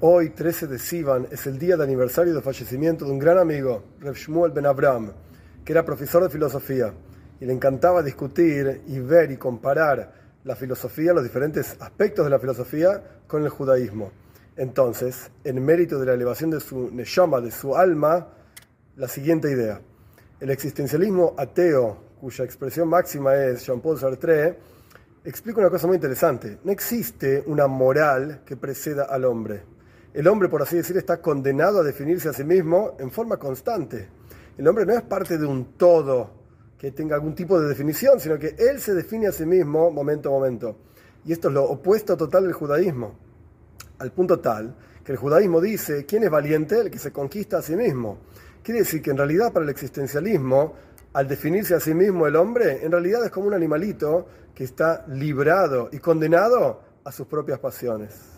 Hoy, 13 de Sivan, es el día de aniversario del fallecimiento de un gran amigo, Reb Shmuel Ben Abraham, que era profesor de filosofía y le encantaba discutir y ver y comparar la filosofía, los diferentes aspectos de la filosofía con el judaísmo. Entonces, en mérito de la elevación de su neshama, de su alma, la siguiente idea. El existencialismo ateo, cuya expresión máxima es Jean-Paul Sartre, explica una cosa muy interesante. No existe una moral que preceda al hombre el hombre, por así decir, está condenado a definirse a sí mismo en forma constante. El hombre no es parte de un todo que tenga algún tipo de definición, sino que él se define a sí mismo momento a momento. Y esto es lo opuesto total del judaísmo, al punto tal que el judaísmo dice, ¿quién es valiente? El que se conquista a sí mismo. Quiere decir que en realidad para el existencialismo, al definirse a sí mismo el hombre, en realidad es como un animalito que está librado y condenado a sus propias pasiones.